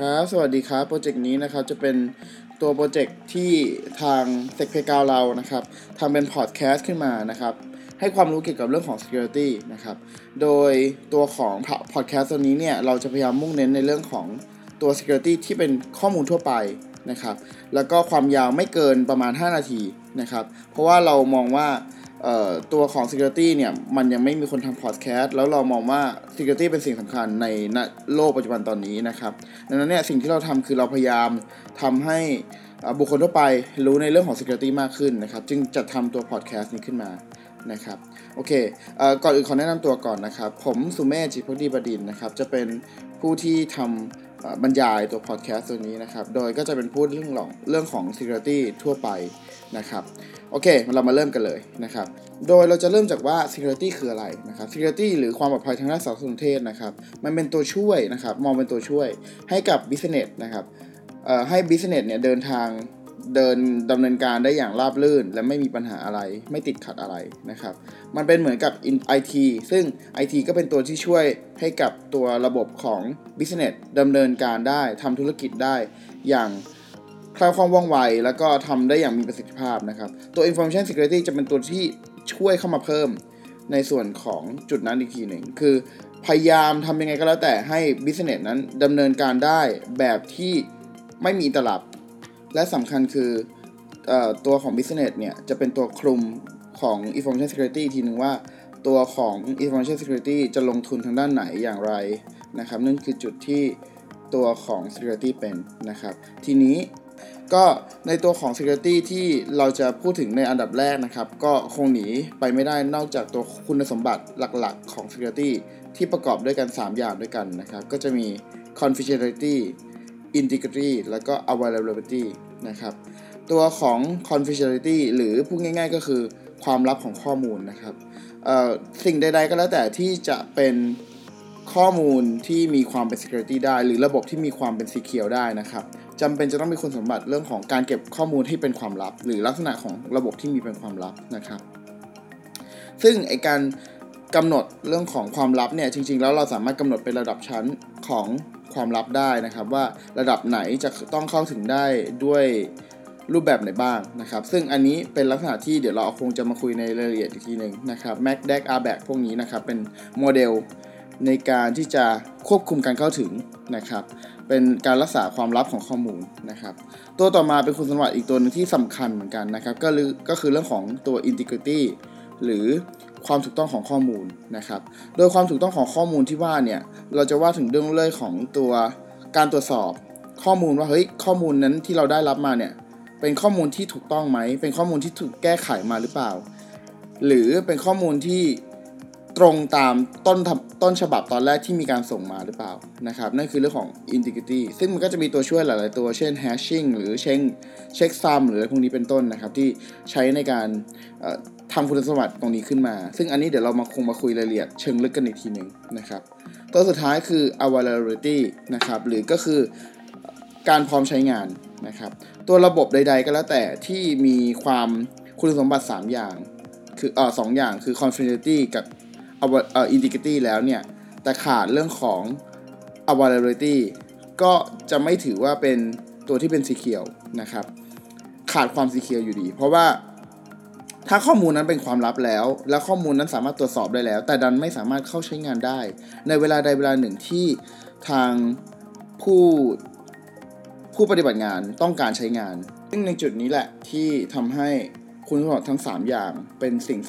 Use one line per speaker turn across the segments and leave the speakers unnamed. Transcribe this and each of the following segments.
ครับ สวัสดีครับ project นี้นะครับจะเป็นตัว project ที่ทางเซกเพกาเรานะครับทำเป็นพอดแคสต์ขึ้นมานะครับ ให้ความรู้เกี่ยวกับเรื่องของ security นะครับ โดยตัวของพอดแคสต์ตัวนี้เนี่ย เราจะพยายามมุ่งเน้นในเรื่องของตัว security ที่เป็นข้อมูลทั่วไปนะครับ แล้วก็ความยาวไม่เกินประมาณ 5 นาทีนะครับ เพราะว่าเรามองว่า ตัวของ Security เนี่ย มันยังไม่มีคนทำพอดแคสต์แล้วเรามองว่า Security เป็นสิ่งสำคัญในโลกปัจจุบันตอนนี้นะครับ ดังนั้นเนี่ยสิ่งที่เราทำคือเราพยายามทำให้บุคคลทั่วไปรู้ในเรื่องของ Security มากขึ้นนะครับ จึงจัดทำตัวพอดแคสต์นี้ขึ้นมานะครับโอเคก่อนอื่นขอแนะนำตัวก่อนนะครับ ผมสุเมธจิพดีบดินนะครับ จะเป็นผู้ที่ทำ บรรยายตัวพอดแคสต์ตัวนี้นะครับ โดยก็จะเป็นพูดเรื่องของเรื่องของ Security ทั่วไปนะครับ โอเค เรามาเริ่มกันเลยนะครับ โดยเราจะเริ่มจากว่า security คืออะไรนะครับ security หรือความปลอดภัยทางด้านสารสนเทศนะครับ มันเป็นตัวช่วยนะครับ มองเป็นตัวช่วยให้กับ business นะครับให้ business เนี่ยเดินทาง เดินดำเนินการได้อย่างราบรื่น และไม่มีปัญหาอะไร ไม่ติดขัดอะไรนะครับ มันเป็นเหมือนกับ IT ซึ่ง IT ก็เป็นตัวที่ช่วยให้กับตัวระบบของ business ดำเนินการได้ทำธุรกิจได้อย่างคล่องคล่องว่องไว แล้วก็ทำได้อย่างมีประสิทธิภาพนะครับ ตัว information security จะเป็นตัวที่ช่วยเข้ามาเพิ่มในส่วนของจุดนั้นอีกทีหนึ่ง คือพยายามทำยังไงก็แล้วแต่ให้ business นั้นดำเนินการได้แบบที่ไม่มีอินตลับ และสำคัญคืออตัวของ business เนี่ยจะเป็นตัวคลุมของ information security ทีหนึ่งว่า ตัวของ information security จะลงทุนทางด้านไหนอย่างไรนะครับนั่นคือจุดที่ตัวของ security เป็นนะครับทีนี้ก็ในตัวของ Security ที่เราจะพูดถึงในอันดับแรกนะครับ ก็คงหนีไปไม่ได้นอกจากตัวคุณสมบัติหลักๆของ Security ที่ประกอบด้วยกัน 3 อย่างด้วยกันนะครับ ก็จะมี confidentiality integrity แล้วก็ availability นะครับ ตัวของ confidentiality หรือพูดง่าย ๆ ก็คือความลับของข้อมูลนะครับสิ่งใดๆก็แล้วแต่ที่จะเป็นข้อมูลที่มีความเป็น security ได้ หรือระบบที่มีความเป็น secure ได้นะครับจำเป็นจะต้องมีคุณสมบัติเรื่องของการเก็บข้อมูลที่เป็นความลับ หรือลักษณะของระบบที่มีเป็นความลับนะครับ ซึ่งไอการกำหนดเรื่องของความลับเนี่ยจริง ๆ แล้วเราสามารถกำหนดเป็นระดับชั้นของ ความลับได้นะครับว่าระดับไหนจะต้องเข้าถึงได้ด้วยรูปแบบไหนบ้างนะครับ ซึ่งอันนี้เป็นลักษณะที่เดี๋ยวเราคงจะมาคุยในรายละเอียดอีกทีหนึ่งนะครับ Mac d e c r b a c พวกนี้นะครับ เป็นโมเดลในการที่จะควบคุมการเข้าถึงนะครับ เป็นการรักษาความลับของข้อมูลนะครับ ตัวต่อมาเป็นคุณสมบัติอีกตัวนึงที่สำคัญเหมือนกันนะครับ ก็คือก็คือเรื่องของตัว integrity หรือความถูกต้องของข้อมูลนะครับ โดยความถูกต้องของข้อมูลที่ว่าเนี่ยเราจะว่าถึงเรื่องเล่ยของตัวการตรวจสอบข้อมูลว่าเฮ้ยข้อมูลนั้นที่เราได้รับมาเนี่ยเป็นข้อมูลที่ถูกต้องไหม เป็นข้อมูลที่ถูกแก้ไขมาหรือเปล่า หรือเป็นข้อมูลที่ ตรงตามต้นต้นฉบับตอนแรกที่มีการส่งมาหรือเปล่านะครับนั่นคือเรื่องของ integrity ซึ่งมันก็จะมีตัวช่วยหลาย ๆ ตัวเช่น hashing หรือเช็คเช็คซัมหรืออะไรพวกนี้เป็นต้นนะครับ ที่ใช้ในการทำคุณสมบัติตรงนี้ขึ้นมา ซึ่งอันนี้เดี๋ยวเรามาคงมาคุยรายละเอียดเชิงลึกกันอีกทีหนึ่งนะครับ ตัวสุดท้ายคือ availability นะครับหรือก็คือการพร้อมใช้งานนะครับ ตัวระบบใด ๆ ก็แล้วแต่ที่มีความคุณสมบัติ 3 อย่าง คือเอ่อสอย่างคือ confidentiality กับ เอ่อ integrity แล้วเนี่ย แต่ขาดเรื่องของ availability ก็จะไม่ถือว่าเป็นตัวที่เป็นสีเขียวนะครับ ขาดความสีเขียวอยู่ดี เพราะว่าถ้าข้อมูลนั้นเป็นความลับแล้ว และข้อมูลนั้นสามารถตรวจสอบได้แล้ว แต่ดันไม่สามารถเข้าใช้งานได้ ในเวลาใดเวลาหนึ่งที่ทางผู้ผู้ปฏิบัติงานต้องการใช้งาน ซึ่งในจุดนี้แหละที่ทำให้ คุณสมบัติทั้ง 3 อย่างเป็นสิ่ง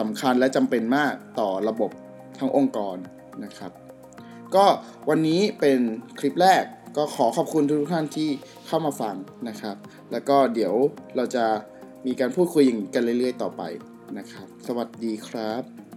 สำคัญและจำเป็นมากต่อระบบทั้งองค์กรนะครับ ก็วันนี้เป็นคลิปแรกก็ขอขอบคุณทุกท่านที่เข้ามาฟังนะครับ แล้วก็เดี๋ยวเราจะมีการพูดคุยอย่างกันเรื่อยๆ ต่อไปนะครับ สวัสดีครับ